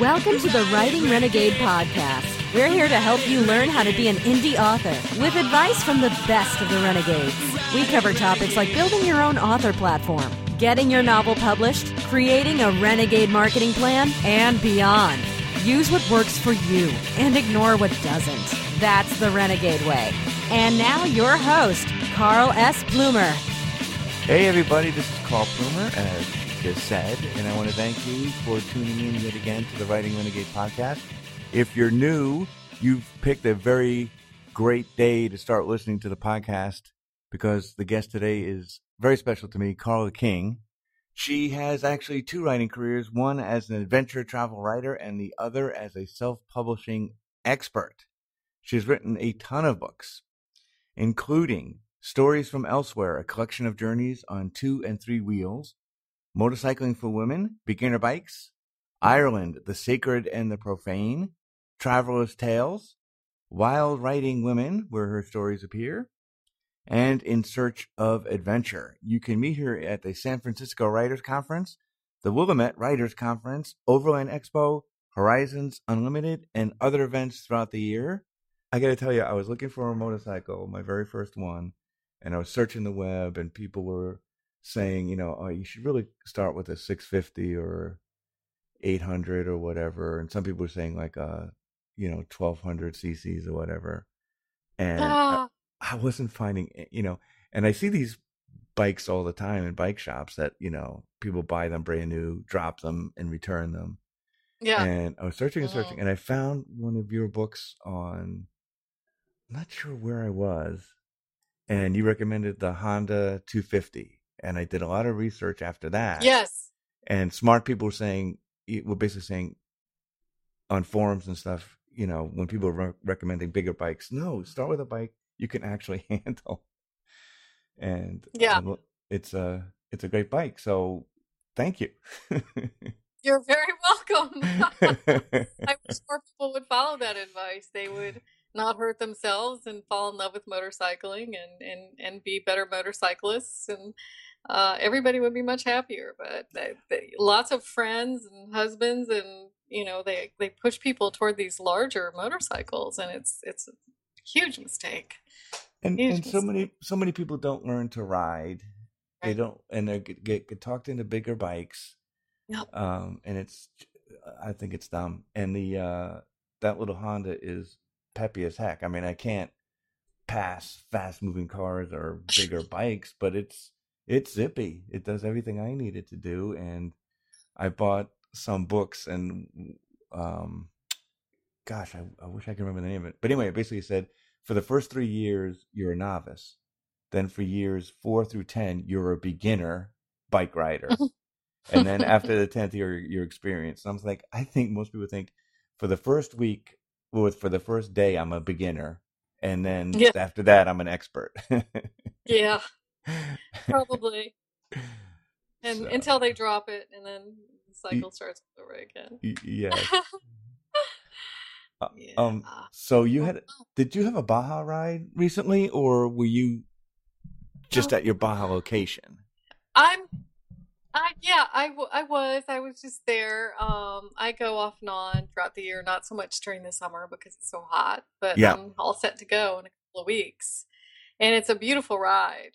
Welcome to the Writing Renegade podcast. We're here to help you learn how to be an indie author with advice from the best of the renegades. We cover topics like building your own author platform, getting your novel published, creating a renegade marketing plan, and beyond. Use what works for you and ignore what doesn't. That's the renegade way. And now, your host, Carl S. Plumer. Hey, everybody, this is Carl Plumer, as just said, and I want to thank you for tuning in yet again to the Writing Renegade podcast. If you're new, you've picked a very great day to start listening to the podcast because the guest today is very special to me, Carla King. She has actually two writing careers one as an adventure travel writer, and the other as a self publishing expert. She's written a ton of books, including Stories from Elsewhere, a collection of journeys on two and three wheels, Motorcycling for Women, Beginner Bikes, Ireland, The Sacred and the Profane, Traveler's Tales, Wild Writing Women, where her stories appear, and In Search of Adventure. You can meet her at the San Francisco Writers Conference, the Willamette Writers Conference, Overland Expo, Horizons Unlimited, and other events throughout the year. I got to tell you, I was looking for a motorcycle, my very first one, and I was searching the web, and people were saying, you know, oh, you should really start with a 650 or 800 or whatever. And some people are saying like, uh, you know, 1200 cc's or whatever. And Ah. I, I wasn't finding, you know, and I see these bikes all the time in bike shops that, you know, people buy them brand new, drop them and return them. Yeah. And I was searching and searching, Mhm. and I found one of your books on. I'm not sure where I was, and you recommended the Honda 250, and I did a lot of research after that. yes. And smart people were saying, were basically saying, on forums and stuff, you know, when people were re- recommending bigger bikes, no, start with a bike you can actually handle. And Yeah. and it's a it's a great bike. So thank you. You're very welcome. I wish more people would follow that advice. They would not hurt themselves and fall in love with motorcycling and, and, and be better motorcyclists and uh, everybody would be much happier. But they, they, lots of friends and husbands and you know they, they push people toward these larger motorcycles and it's it's a huge mistake. and Huge and so many so many people don't learn to ride they don't and they get, get, get talked into bigger bikes Yep. um and it's i think it's dumb and the uh that little honda is peppy as heck i mean i can't pass fast moving cars or bigger bikes but it's it's zippy. It does everything i need it to do and i bought some books and um gosh i, I wish i could remember the name of it. But anyway it basically said for the first three years you're a novice. Then for years four through ten you're a beginner bike rider. And then after the 10th year you're experienced. And i was like i think most people think for the first week well for the first day i'm a beginner and then Yeah. after that i'm an expert. Yeah, probably. And So, until they drop it, and then the cycle starts over again. y- yes Uh, yeah. um so you had Oh, did you have a baja ride recently or were you just No. at your baja location I'm, I yeah, I, w- I was I was just there. Um, I go off and on throughout the year, not so much during the summer because it's so hot, but Yeah. I'm all set to go in a couple of weeks, and it's a beautiful ride.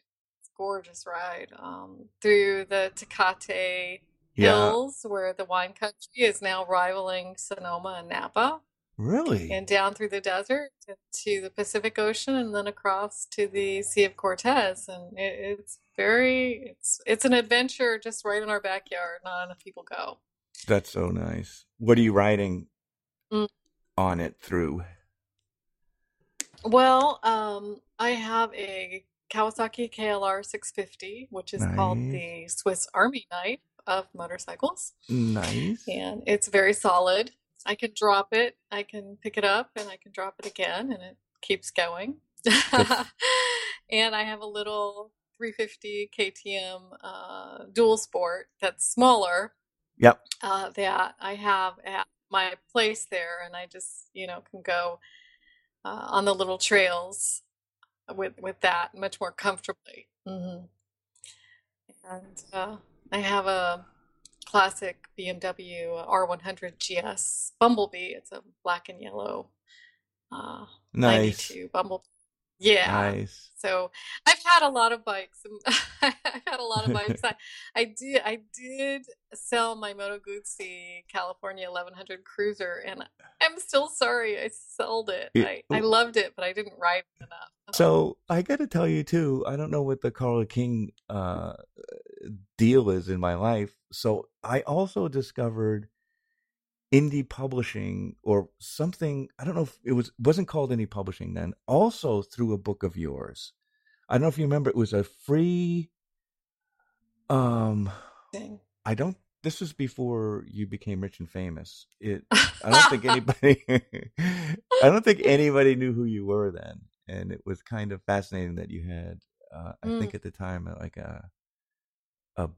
Gorgeous ride um, through the Tecate yeah Hills, where the wine country is now rivaling Sonoma and Napa. really and down through the desert to, to the Pacific Ocean and then across to the Sea of Cortez. And it, it's very, it's it's an adventure just right in our backyard. Not enough people go. that's so nice what are you riding Mm. on it through Well, um, I have a Kawasaki KLR 650, which is called the Swiss Army knife of motorcycles. nice And it's very solid. I can drop it, I can pick it up, and I can drop it again, and it keeps going. And I have a little 350 KTM uh, dual sport that's smaller yep uh, that I have at my place there, and I just you know can go uh, on the little trails with with that much more comfortably. hmm And uh, I have a classic BMW R100 GS Bumblebee. It's a black and yellow uh, Nice. 92 Bumblebee. Yeah. Nice. So I've had a lot of bikes. I've had a lot of bikes. I, I did I did sell my Moto Guzzi California 1100 Cruiser, and I'm still sorry I sold it. Yeah. I, I loved it, but I didn't ride it enough. So I got to tell you too. I don't know what the Carla King uh, deal is in my life. So I also discovered indie publishing or something. I don't know if it was wasn't called indie publishing then. Also through a book of yours. I don't know if you remember. It was a free. Um. I don't. This was before you became rich and famous. It. I don't think anybody. I don't think anybody knew who you were then, and it was kind of fascinating that you had. Uh, I Mm. think at the time, uh, like a a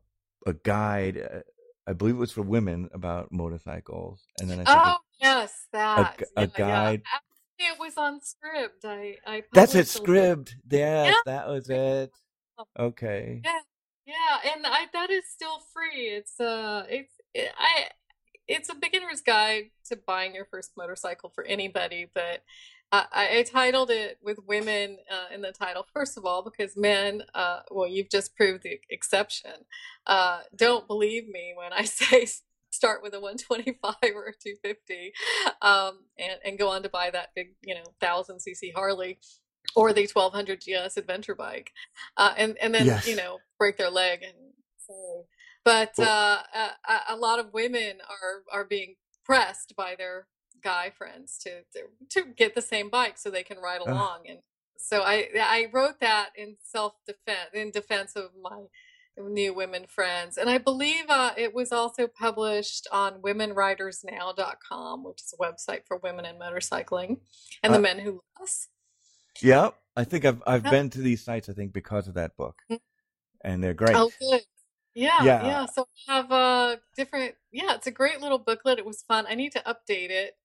a guide. I believe it was for women about motorcycles, and then I Oh yes, that gu- a Yeah, guide- Yeah. It was on Scribd. I I that's it. a Scribd. Yes, Yeah. that was it. Okay. Yeah, yeah, and I that is still free. It's uh, it's it, I, it's a beginner's guide to buying your first motorcycle for anybody. But I, I titled it with women uh, in the title first of all because men, uh, well, you've just proved the exception. Uh, don't believe me when I say start with a 125 or a 250, um, and and go on to buy that big, you know, thousand cc Harley. Or the 1200 GS adventure bike uh, and and then Yes. you know break their leg and so. But uh, a, a lot of women are are being pressed by their guy friends to to, to get the same bike so they can ride along. And so I I wrote that in self defense in defense of my new women friends and i believe uh, it was also published on womenridersnow.com which is a website for women in motorcycling and the Uh, men who love us Yep. I think I've I've Yeah. been to these sites. I think because of that book, Mm. and they're great. Oh, good. Yeah, Yeah. yeah. So I have a different. Yeah, it's a great little booklet. It was fun. I need to update it,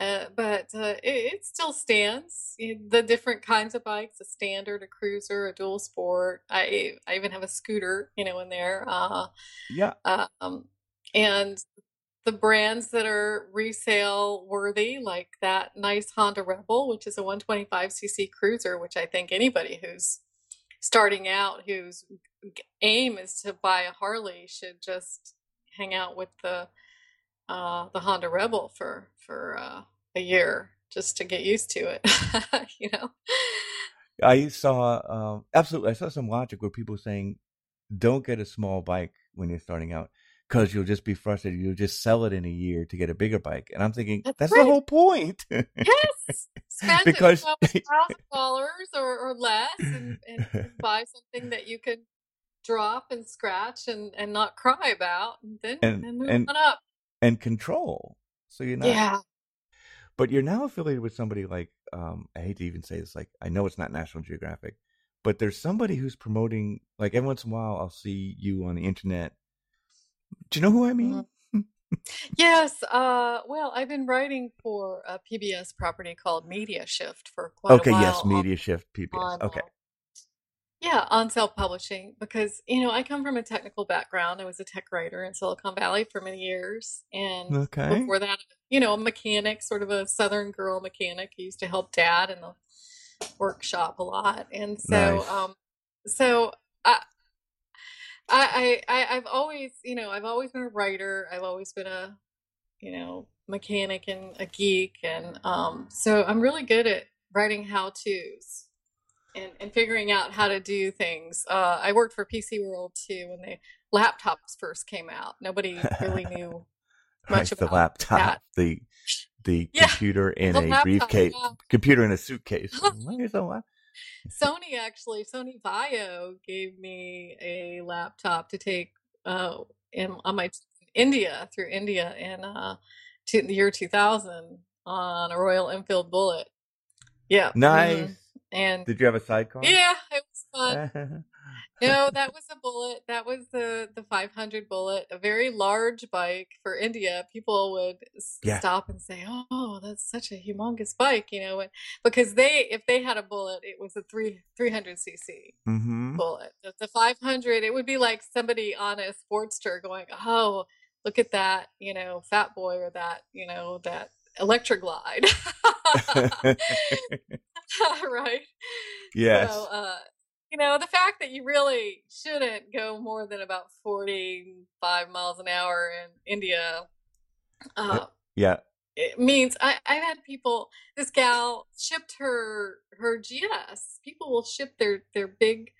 uh, but uh, it, it still stands. The different kinds of bikes: a standard, a cruiser, a dual sport. I I even have a scooter, you know, in there. Uh, Yeah. um, and the brands that are resale worthy, like that nice Honda Rebel, which is a 125cc cruiser, which I think anybody who's starting out, whose aim is to buy a Harley, should just hang out with the uh, the Honda Rebel for for uh, a year just to get used to it. you know. I saw um, absolutely. I saw some logic where people saying, "Don't get a small bike when you're starting out because you'll just be frustrated. You'll just sell it in a year to get a bigger bike." And I'm thinking That's that's, right. the whole point. Yes, spend Because- thousand dollars or, or less, and, and buy something that you can drop and scratch and, and not cry about, and then And- and move and- on up. And control. So you're not. Yeah, But you're now affiliated with somebody like um, I hate to even say this. Like I know it's not National Geographic, but there's somebody who's promoting. Like every once in a while, I'll see you on the internet. Do you know who I mean? yes. Uh, well, I've been writing for a PBS property called Media Shift for quite okay. a while. Okay. Yes. on- Media Shift PBS. on, okay. Yeah, on self publishing because you know I come from a technical background. I was a tech writer in Silicon Valley for many years, and Okay. before that, you know, a mechanic, sort of a Southern girl mechanic. I used to help Dad in the workshop a lot, and so, Nice. um, so. I, I, I- I've always, you know, I've always been a writer. I've always been a, you know, mechanic and a geek. And um, so I'm really good at writing how to's and, and figuring out how to do things. Uh, I worked for PC World too when the laptops first came out. Nobody really knew much about the laptop, that. the the Yeah, computer in the a laptop, briefcase, yeah. computer in a suitcase. Where's the lap? Sony actually, Sony Vaio gave me a laptop to take uh, in, on my India through India in uh, to the year 2000 on a Royal Enfield Bullet. Yeah, Nice. mhm. And Did you have a sidecar? yeah, it was fun. No, that was a bullet. That was the the 500 bullet, a very large bike for India. People would Yeah. stop and say, "Oh, that's such a humongous bike," you know, because they if they had a bullet, it was a 3 300 cc mm-hmm. bullet. The, the 500, it would be like somebody on a Sportster going, "Oh, look at that, you know, fat boy or that, you know, that Electra Glide. right? Yes. So, uh, you know, the fact that you really shouldn't go more than about 45 miles an hour in India. Uh, yeah. It means I, I've had people. This gal shipped her her GS. People will ship their their big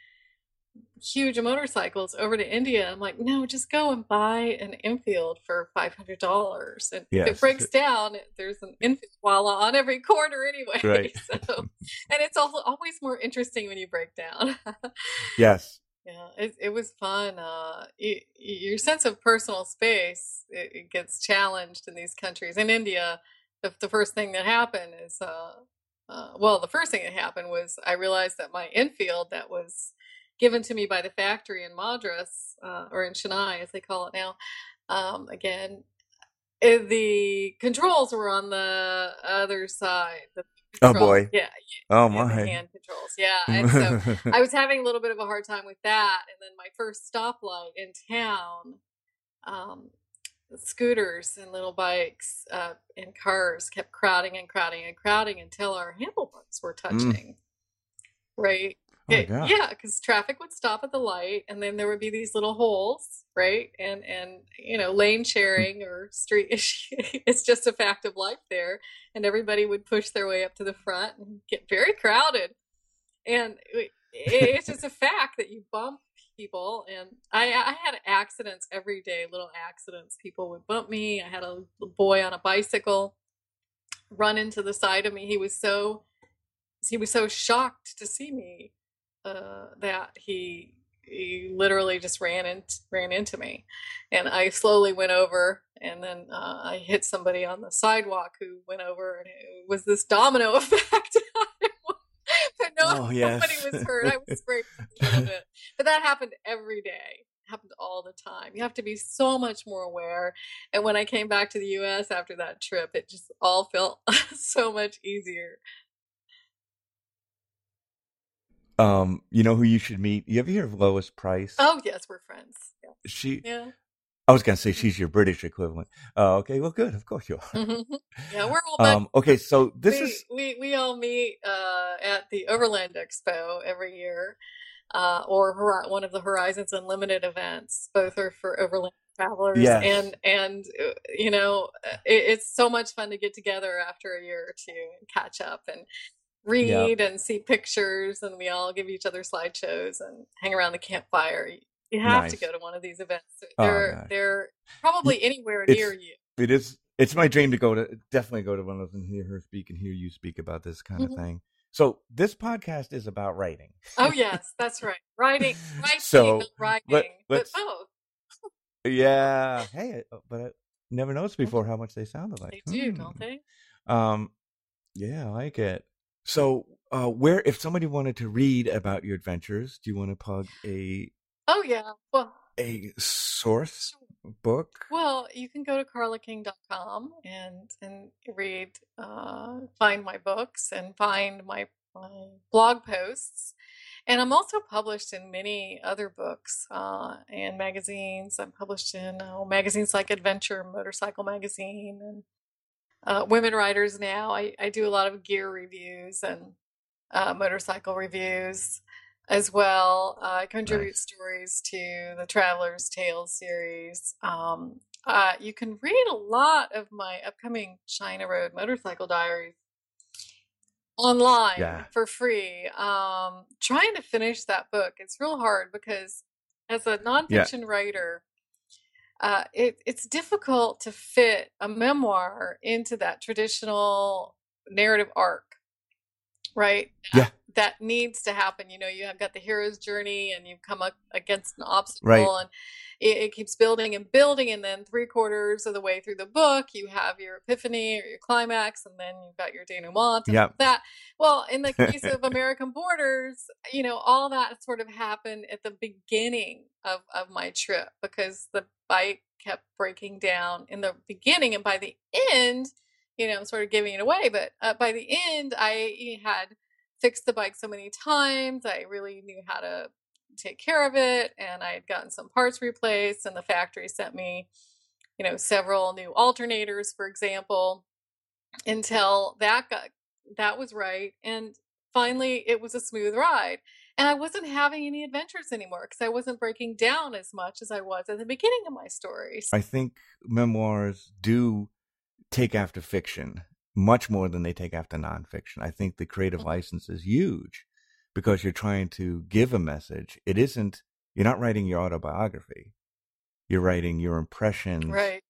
huge motorcycles over to India. I'm like, no, just go and buy an Enfield for five hundred dollars, and yes. if it breaks down, there's an Enfield Walla on every corner anyway. Right. So, and it's always more interesting when you break down. yes. Yeah, it, it was fun. Uh, it, your sense of personal space it, it, gets challenged in these countries. In India, the, the first thing that happened is, uh, uh, well, the first thing that happened was I realized that my Enfield that was given to me by the factory in Madras uh, or in Chennai, as they call it now. Um, again, eh, the controls were on the other side. The oh boy! Yeah. Oh my! hand controls. Yeah, and so I was having a little bit of a hard time with that. And then my first stoplight in town. Um, scooters and little bikes uh, and cars kept crowding and crowding and crowding until our handlebars were mm. touching. Mm. Right. Oh it, yeah, because traffic would stop at the light, and then there would be these little holes, right? And and you know, lane mm. sharing or street issue. it's just a fact of life there, and everybody would push their way up to the front and get very crowded, and it, it's just a fact that you bump people, and I I had accidents every day, little accidents. People would bump me. I had a boy on a bicycle run into the side of me. He was so he was so shocked to see me uh, that he he literally just ran in, ran into me, and I slowly went over, and then uh, I hit somebody on the sidewalk who went over, and it was this domino effect. but no, oh, yes. nobody was hurt. I was scraped a little bit, but that happened every day. It happened all the time. You have to be so much more aware. And when I came back to the U.S. after that trip, it just all felt so much easier. Um, you know who you should meet? You ever hear of Lois Pryce? Oh yes, we're friends. Yeah. She. Yeah. I was gonna say she's your British equivalent. Uh, okay, well, good. Of course you are. Mm-hmm. Yeah, we're all. Um, okay, so this we, is we we all meet uh, at the Overland Expo every year, uh, or one of the Horizons Unlimited events. Both are for overland travelers, yes. and and uh, you know it, it's so much fun to get together after a year or two and catch up and read yep. and see pictures, and we all give each other slideshows and hang around the campfire. You have nice. to go to one of these events. They're oh, they're probably anywhere it's, near you. It is. It's my dream to go to definitely go to one of those and hear her speak and hear you speak about this kind mm-hmm. of thing. So this podcast is about writing. Oh yes, that's right. Writing, writing, so writing, let, but both. yeah. Hey, uh, but I never noticed before how much they sounded like. They do, hmm. don't they? Um, yeah, I like it. So, uh, where if somebody wanted to read about your adventures, do you want to plug a? Oh yeah, well, a source book. Well, you can go to carlaking.com and and read, uh, find my books and find my my blog posts. And I'm also published in many other books uh, and magazines. I'm published in uh, magazines like Adventure Motorcycle Magazine and uh, women riders now. I, I do a lot of gear reviews and uh, motorcycle reviews as well. Uh, I contribute nice. stories to the Traveler's Tales series. Um, uh, you can read a lot of my upcoming China Road Motorcycle Diaries online yeah. for free. Um, trying to finish that book, it's real hard because as a nonfiction yeah. writer, uh, it, it's difficult to fit a memoir into that traditional narrative arc, right? Yeah. That needs to happen. You know, you have got the hero's journey and you've come up against an obstacle right. and it, it, keeps building and building. And then three quarters of the way through the book, you have your epiphany or your climax, and then you've got your denouement. Yeah. That, well, in the case of American Borders, you know, all that sort of happened at the beginning of, of my trip because the bike kept breaking down in the beginning. And by the end, you know, I'm sort of giving it away, but uh, by the end, I had fixed the bike so many times. I really knew how to take care of it. And I had gotten some parts replaced, and the factory sent me you know, several new alternators, for example, until that got that was right. And finally it was a smooth ride. And I wasn't having any adventures anymore because I wasn't breaking down as much as I was at the beginning of my stories. I think memoirs do take after fiction much more than they take after nonfiction. I think the creative Mm-hmm. license is huge because you're trying to give a message. It isn't, you're not writing your autobiography. You're writing your impressions Right.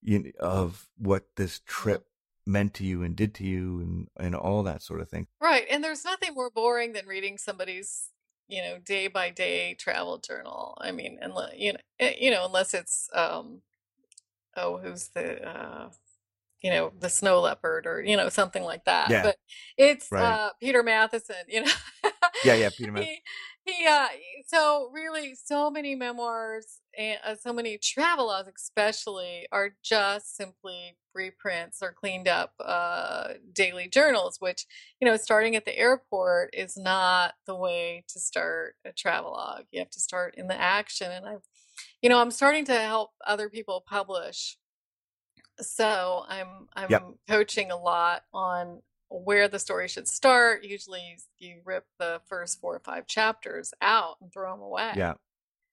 you, of what this Mhm. trip meant to you and did to you and, and all that sort of thing. Right. And there's nothing more boring than reading somebody's, you know, day by day travel journal. I mean, unless, you know, eh, you know, unless it's, um, oh, who's the, uh, you know, the snow leopard or, you know, something like that. Yeah. But it's, Right. uh, Peter Matthiessen, you know. Yeah, yeah, Peter Matthiessen. He, he, uh, so really, so many memoirs and uh, so many travelogues, especially, are just simply reprints or cleaned up uh, daily journals. Which, you know, starting at the airport is not the way to start a travelogue. You have to start in the action, and I've, you know, I'm starting to help other people publish. So I'm I'm Yep. coaching a lot on where the story should start. Usually, you rip the first four or five chapters out and throw them away, Yeah.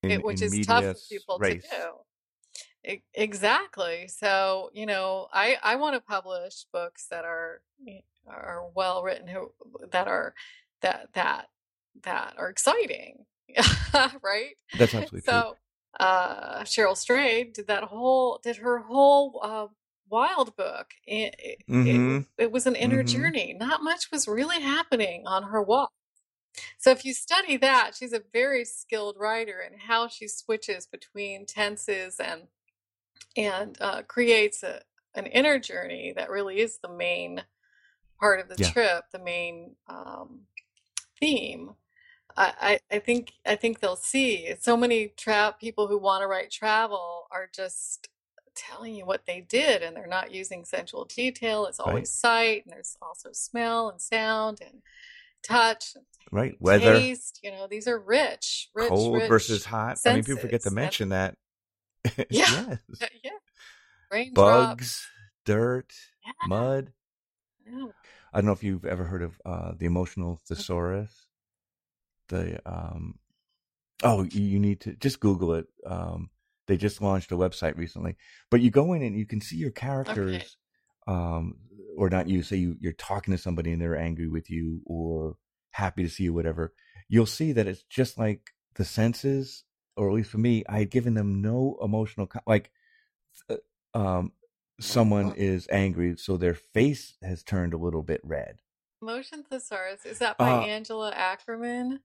it, which is tough for people res. to do. E- Exactly. So, you know, I I want to publish books that are are well written, who that are that that that are exciting, right? That's absolutely true. So, uh, Cheryl Strayed did that whole did her whole uh, Wild book. It, it, Mhm. it, it was an inner Mhm. journey. Not much was really happening on her walk. So if you study that, she's a very skilled writer and how she switches between tenses and and uh, creates a, an inner journey that really is the main part of the Yeah. trip, the main um, theme. I, I I think I think they'll see. So many tra- people who want to write travel are just telling you what they did, and they're not using sensual detail. It's Right. always sight, and there's also smell and sound and touch and Right. Weather, taste. You know, these are rich, rich, cold rich versus hot. I mean, people forget to senses. Mention that. Yeah. yes. yeah. Bugs, dirt, Yeah, mud. yeah. I don't know if you've ever heard of uh, the emotional thesaurus. The um, oh, you, you need to just Google it. Um, they just launched a website recently, but you go in and you can see your characters, um, or not you. Say you you're talking to somebody and they're angry with you or happy to see you, whatever. You'll see that it's just like the senses, or at least for me, I had given them no emotional co- like. uh, Um, someone is angry, so their face has turned a little bit red. Motion Thesaurus. Is that by Uh, Angela Ackerman?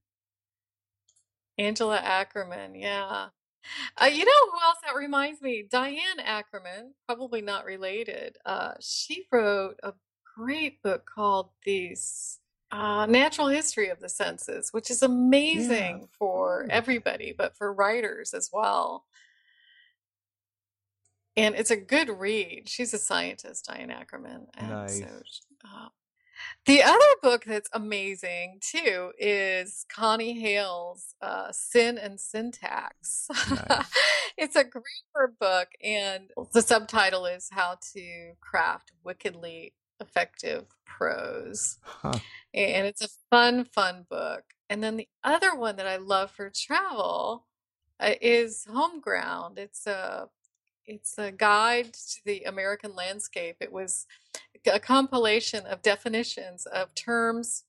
Angela Ackerman, yeah. Uh, you know who else that reminds me? Diane Ackerman, probably not related. Uh, she wrote a great book called The uh, Natural History of the Senses, which is amazing for Mm. everybody, but for writers as well. And it's a good read. She's a scientist, Diane Ackerman. And Nice. so, the other book that's amazing too is Connie Hale's uh, Sin and Syntax. Nice. it's a grammar book, and the subtitle is How to Craft Wickedly Effective Prose. Huh. And it's a fun, fun book. And then the other one that I love for travel uh, is Homeground. It's a it's a guide to the American landscape. It was a compilation of definitions of terms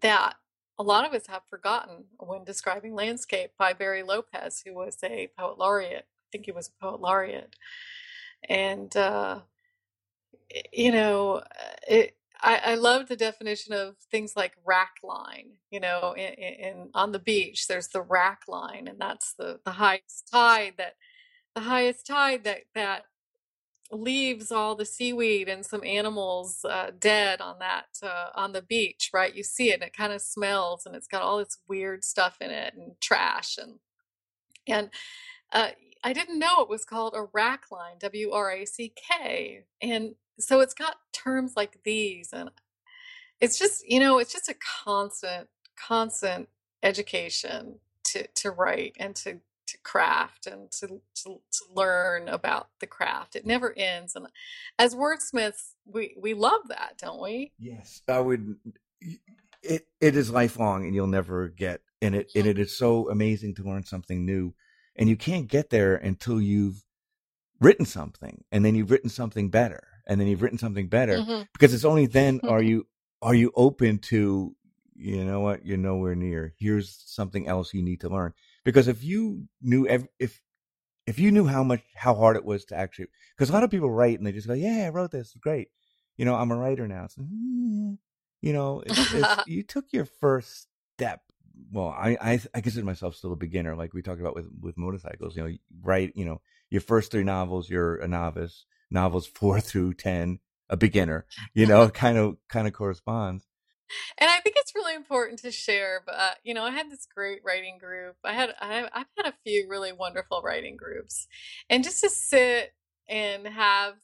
that a lot of us have forgotten when describing landscape by Barry Lopez, who was a poet laureate. I think he was a poet laureate. And, uh, you know, uh, it, I, I love the definition of things like rack line. You know, in, in on the beach, there's the rack line, and that's the the highest tide that the highest tide that that leaves all the seaweed and some animals uh, dead on that uh, on the beach right? You see it and it kind of smells and it's got all this weird stuff in it and trash and and uh, i didn't know it was called a rack line w-r-a-c-k and so it's got terms like these and it's just you know it's just a constant constant education to to write and to to craft and to, to to learn about the craft. It never ends. And as wordsmiths, we we love that, don't we? Yes, I would. It it is lifelong, and you'll never get. And it and it is so amazing to learn something new, and you can't get there until you've written something, and then you've written something better, and then you've written something better, Mm-hmm. because it's only then are you are you open to you know what you're nowhere near. Here's something else you need to learn. Because if you knew ev- if if you knew how much how hard it was to actually because a lot of people write and they just go yeah I wrote this great. You know I'm a writer now. It's, "Mm." you know it's, it's, you took your first step. Well I, I I consider myself still a beginner like we talked about with with motorcycles you know write you know your first three novels you're a novice. Novels four through ten a beginner you know kind of kind of corresponds and I think it's really important to share. But uh, you know, I had this great writing group. I had I, I've had a few really wonderful writing groups, and just to sit and have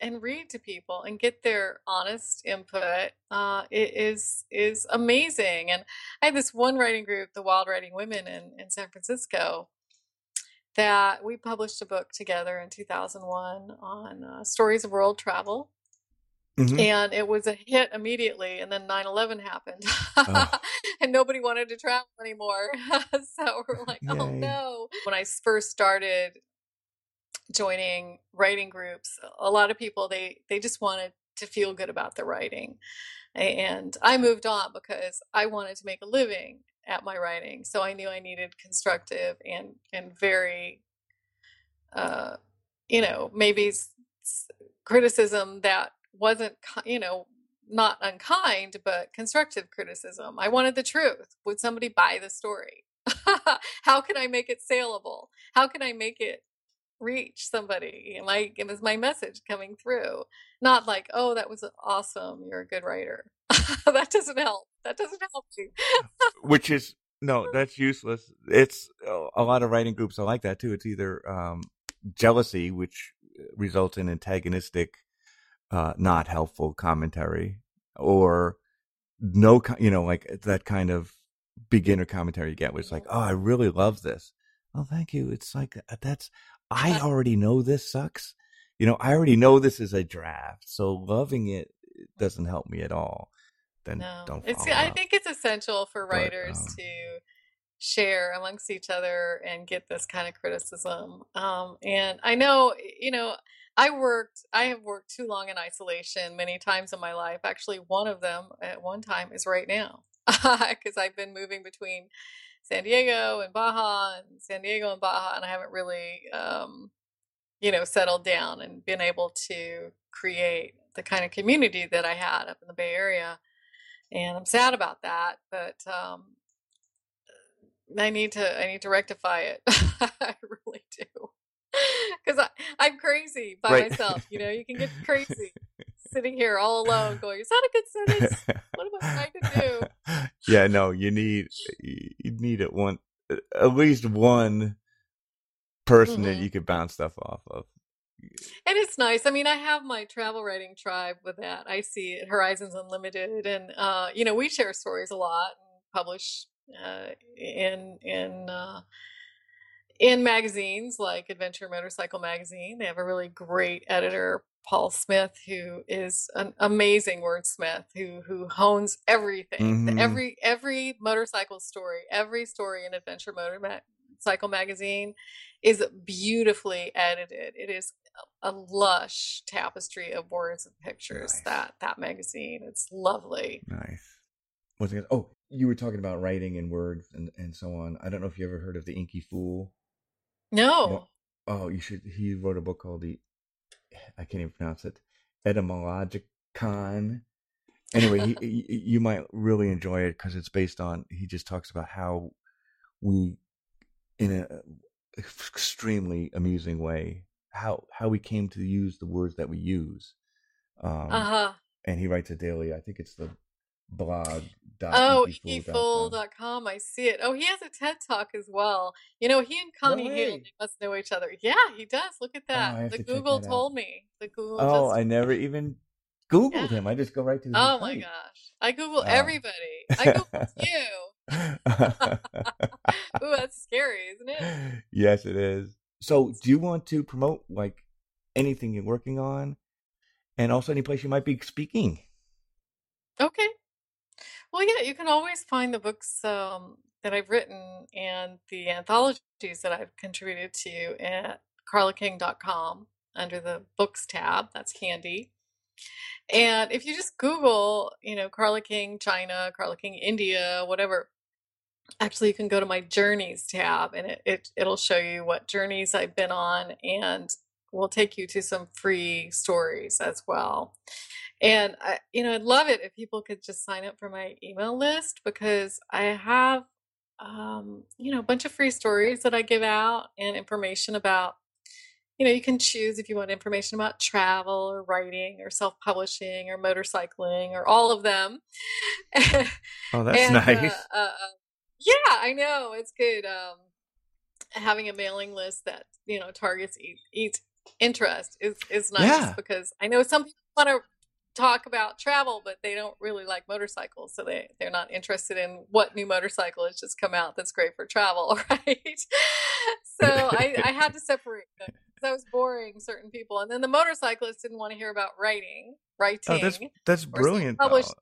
and read to people and get their honest input uh, is is amazing. And I had this one writing group, the Wild Writing Women in in San Francisco, that we published a book together in 2001 on uh, stories of world travel Mhm. and it was a hit immediately and then 9-11 happened Oh. and nobody wanted to travel anymore so we're like oh no when i first started joining writing groups a lot of people they they just wanted to feel good about the writing and i moved on because i wanted to make a living at my writing so i knew i needed constructive and and very uh you know maybe criticism that wasn't you know not unkind but constructive criticism. I wanted the truth. Would somebody buy the story? How can i make it saleable? How can i make it reach somebody? Like it was my message coming through. Not like oh that was awesome. You're a good writer. That doesn't help. That doesn't help you which is no that's useless. It's uh, a lot of writing groups are like that too. It's either um jealousy which results in antagonistic uh not helpful commentary or no you know like that kind of beginner commentary you get where it's like oh i really love this. Oh thank you. It's like uh, that's i already know this sucks. You know i already know this is a draft so loving it doesn't help me at all. Then no. don't it's i up. think it's essential for But, writers um, to share amongst each other and get this kind of criticism. Um and i know you know i worked i have worked too long in isolation many times in my life actually one of them at one time is right now because i've been moving between san diego and baja and san diego and baja and i haven't really um you know settled down and been able to create the kind of community that i had up in the bay area and I'm sad about that, but um, I need to I need to rectify it. I really do, because I'm crazy by Right. myself. You know, you can get crazy sitting here all alone, going, "Is that a good sentence? What am I trying to do?" yeah, no, you need you need it one at least one person that Mhm. you could bounce stuff off of. And it's nice. I mean, I have my travel writing tribe with that. I see it, Horizons Unlimited, and uh, you know, we share stories a lot and publish uh, in in uh, in magazines like Adventure Motorcycle Magazine. They have a really great editor, Paul Smith, who is an amazing wordsmith who who hones everything. Mhm. Every every motorcycle story, every story in Adventure Motorcycle Magazine is beautifully edited. It is a lush tapestry of words and pictures. Nice. That that magazine, it's lovely. Nice. What's it? Oh, you were talking about writing and words and and so on. I don't know if you ever heard of the Inky Fool. No, Oh, you should. He wrote a book called the. I can't even pronounce it. Etymologicon. Anyway, he, you might really enjoy it because it's based on. He just talks about how we, in an extremely amusing way, how how we came to use the words that we use. Um, uh huh. And he writes a daily. I think it's the blog. Oh, efool.com. I see it. Oh, he has a TED Talk as well. You know, he and Connie Hale they must know each other. Yeah, he does. Look at Oh, that. have the Google that told me. The Google Oh, I never even Googled Yeah. him. I just go right to his Oh my site. gosh. I Google Wow. everybody. I Googled you Ooh, that's scary, isn't it? yes, it is. So, do you want to promote like anything you're working on, and also any place you might be speaking? Okay. Well, yeah, you can always find the books um, that I've written and the anthologies that I've contributed to at carlaking.com under the books tab. That's handy. And if you just Google, you know, Carla King China, Carla King India, whatever, actually you can go to my journeys tab and it, it it'll show you what journeys I've been on and will take you to some free stories as well. And I, you know, I'd love it if people could just sign up for my email list because I have, um, you know, a bunch of free stories that I give out and information about you know, you can choose if you want information about travel or writing or self publishing or motorcycling or all of them. oh, that's and, uh, nice. Uh, uh, yeah, I know. It's good. Um, having a mailing list that, you know, targets each, each interest is, is nice yeah. because I know some people want to talk about travel, but they don't really like motorcycles. So they, they're not interested in what new motorcycle has just come out that's great for travel, right? so I, I had to separate them that was boring certain people. And then the motorcyclists didn't want to hear about writing, writing. Oh, that's that's brilliant. Published.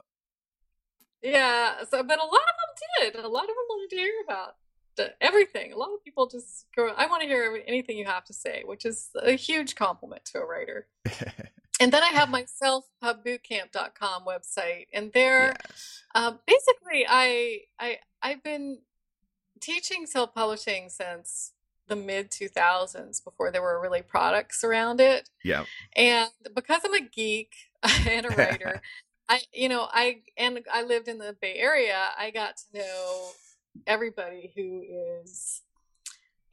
Yeah, so but a lot of them did. A lot of them wanted to hear about the, everything. A lot of people just go, I want to hear anything you have to say, which is a huge compliment to a writer. and then I have my selfpubbootcamp.com website, and there, yes. uh, basically, I I I've been teaching self publishing since the mid 2000s before there were really products around it. Yeah. And because I'm a geek and a writer, I you know, I and I lived in the Bay Area, I got to know everybody who is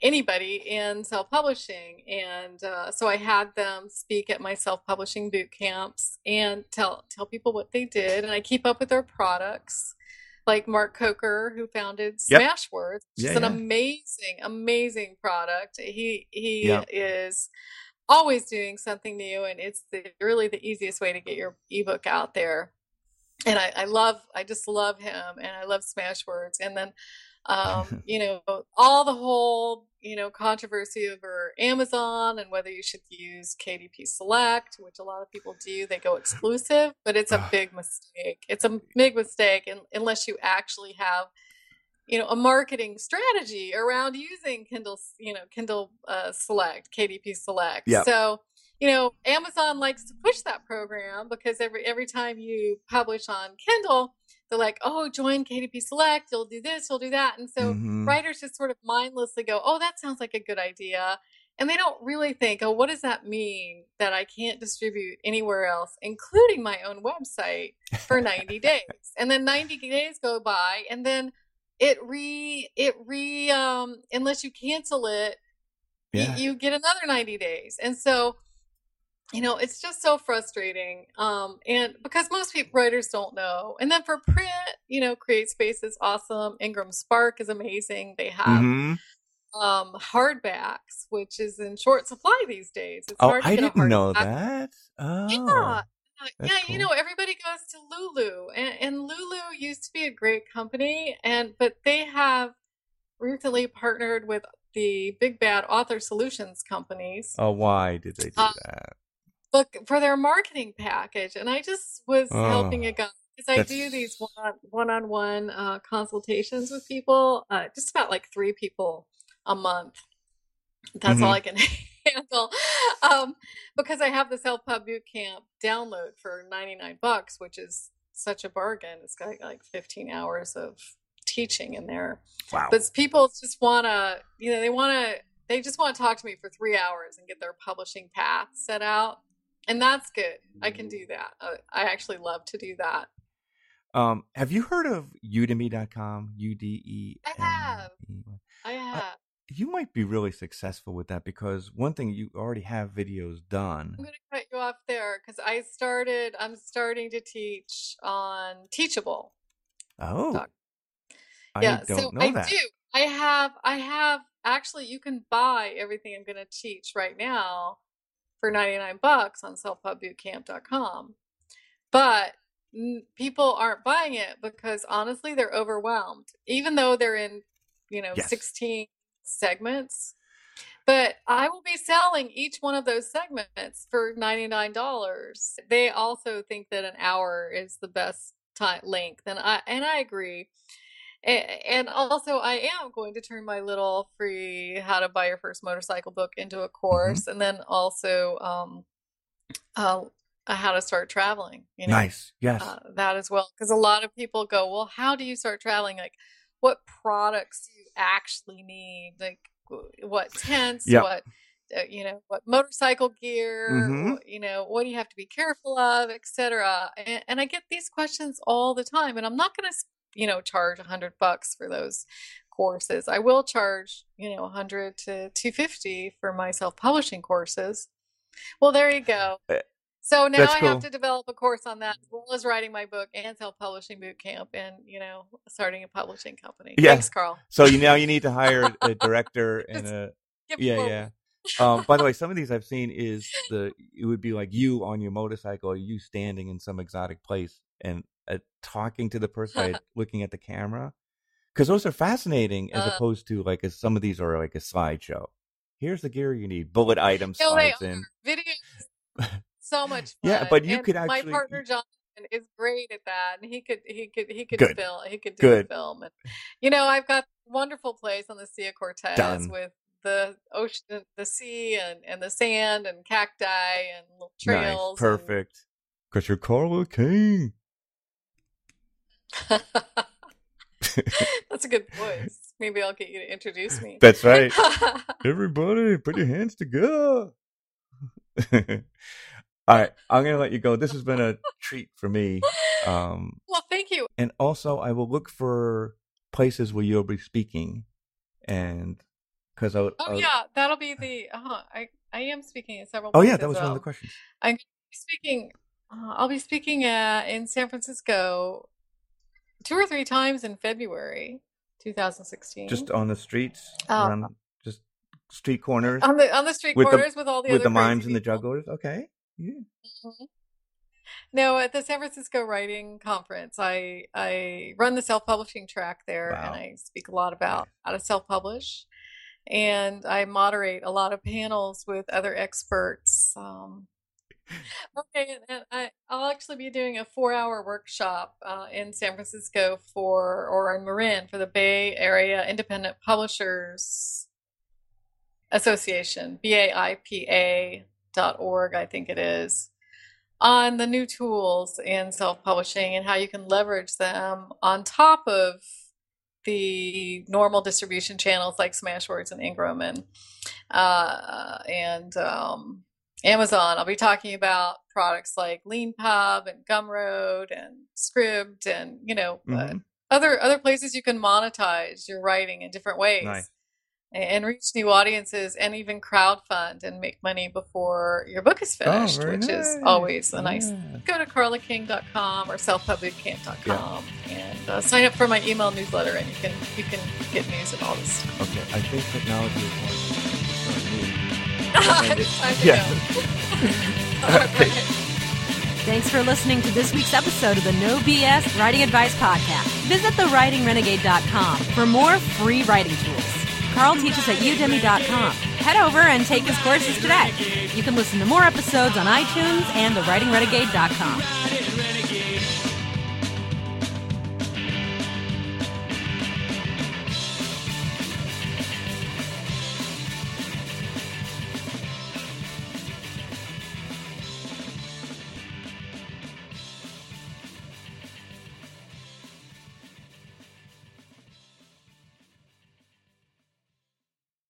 anybody in self-publishing and uh, so i had them speak at my self-publishing boot camps and tell tell people what they did and i keep up with their products like Mark Coker, who founded yep. Smashwords, which yeah, is an yeah. amazing, amazing product. He he yep. is always doing something new, and it's the, really the easiest way to get your ebook out there. And I, I love, I just love him, and I love Smashwords. And then um, you know, all the whole, you know, controversy over Amazon and whether you should use KDP Select, which a lot of people do. They go exclusive, but it's a big mistake. It's a big mistake in, unless you actually have, you know, a marketing strategy around using Kindle, you know, Kindle uh, Select, KDP Select. Yep. So, you know, Amazon likes to push that program because every every time you publish on Kindle, they're like, oh, join KDP Select, you'll do this, you'll do that. And so mm-hmm. writers just sort of mindlessly go, oh, that sounds like a good idea. And they don't really think, oh, what does that mean that I can't distribute anywhere else, including my own website, for 90 days? And then 90 days go by, and then it re, it re, um, unless you cancel it, yeah. you, you get another 90 days. And so, you know it's just so frustrating um and because most people writers don't know and then for print you know CreateSpace is awesome ingram spark is amazing they have mm-hmm. um hardbacks which is in short supply these days it's oh i didn't know that oh yeah yeah, cool. you know, everybody goes to Lulu, and, and Lulu used to be a great company, and but they have recently partnered with the big bad author solutions companies. Oh, why did they do uh, that? Book for their marketing package, and I just was oh, helping a guy because I do these one on one uh, consultations with people, uh, just about like three people a month. That's mm-hmm. all I can handle. Um, because I have the Self Pub Boot Camp download for 99 bucks, which is such a bargain. It's got like 15 hours of teaching in there. Wow. But people just want to, you know, they want to, they just want to talk to me for three hours and get their publishing path set out and that's good. I can do that. Uh, I actually love to do that. Um, have you heard of udemy.com? U D E. I have. I have. Uh, you might be really successful with that because one thing you already have videos done. I'm going to cut you off there because I started. I'm starting to teach on Teachable. Oh. I yeah, so I that. do. I have. I have. Actually, you can buy everything I'm going to teach right now for 99 bucks on selfpubbootcamp.com. But people aren't buying it because honestly they're overwhelmed even though they're in you know Yes. 16 segments but i will be selling each one of those segments for $99 they also think that an hour is the best time length and i and i agree and also i am going to turn my little free how to buy your first motorcycle book into a course and then also um uh, how to start traveling you know Nice. Yes. uh, that as well because a lot of people go well how do you start traveling like what products do you actually need like what tents Yep. what uh, you know what motorcycle gear Mhm. you know what do you have to be careful of etc and, and i get these questions all the time and i'm not going to you know charge a hundred bucks for those courses i will charge you know 100 to 250 for my self-publishing courses well there you go Uh, so now that's I cool. have to develop a course on that as well as writing my book and self-publishing boot camp and you know starting a publishing company. Yeah. Thanks, Carl. so you now you need to hire a director and a yeah forward. yeah. Um, by the way, some of these I've seen is the it would be like you on your motorcycle, or you standing in some exotic place and uh, talking to the person, by looking at the camera, because those are fascinating as Uh. opposed to like as some of these are like a slideshow. Here's the gear you need. Bullet items, No, slides in. Videos so much fun. Yeah, but you And could actually. my partner John is great at that and he could he could he could Good. film he could do Good. the film and you know I've got wonderful place on the Sea of Cortez Done. with the ocean the sea and, and the sand and cacti and little trails Nice, perfect. Because you're Carla King. That's a good voice. Maybe I'll get you to introduce me. That's right. Everybody, put your hands together. All right, I'm gonna let you go. This has been a treat for me. Um, well, thank you. and also, I will look for places where you'll be speaking, and because I, Would, Oh I- yeah, that'll be the. Uh, I I am speaking at several. oh yeah, that was one of the questions. I'm speaking. Uh, I'll be speaking uh, in San Francisco two or three times in February, 2016. Just on the streets, Oh. around just street corners on the on the street with the- corners with all the with other the mimes and the jugglers. Okay, yeah. Mhm. No, at the San Francisco Writing Conference, I I run the self publishing track there, Wow. and I speak a lot about how to self publish, and I moderate a lot of panels with other experts. Um, okay, I I'll actually be doing a four hour workshop uh, in San Francisco for or in Marin for the Bay Area Independent Publishers Association, B A I P A dot org, I think it is, on the new tools in self publishing and how you can leverage them on top of the normal distribution channels like Smashwords and Ingram and uh, and um, Amazon. I'll be talking about products like LeanPub and Gumroad and Scribd and you know uh, Mhm. other other places you can monetize your writing in different ways Nice. and reach new audiences and even crowdfund and make money before your book is finished, oh, which is always a nice. Yeah. Go to carlaking.com or selfpubbootcamp.com and uh, sign up for my email newsletter, and you can you can get news and all this. stuff. Okay, I think technology is more Yeah. Thanks for listening to this week's episode of the No BS Writing Advice Podcast. Visit thewritingrenegade.com for more free writing tools. Carl teaches at udemy.com. Head over and take his courses today. You can listen to more episodes on iTunes and thewritingrenegade.com.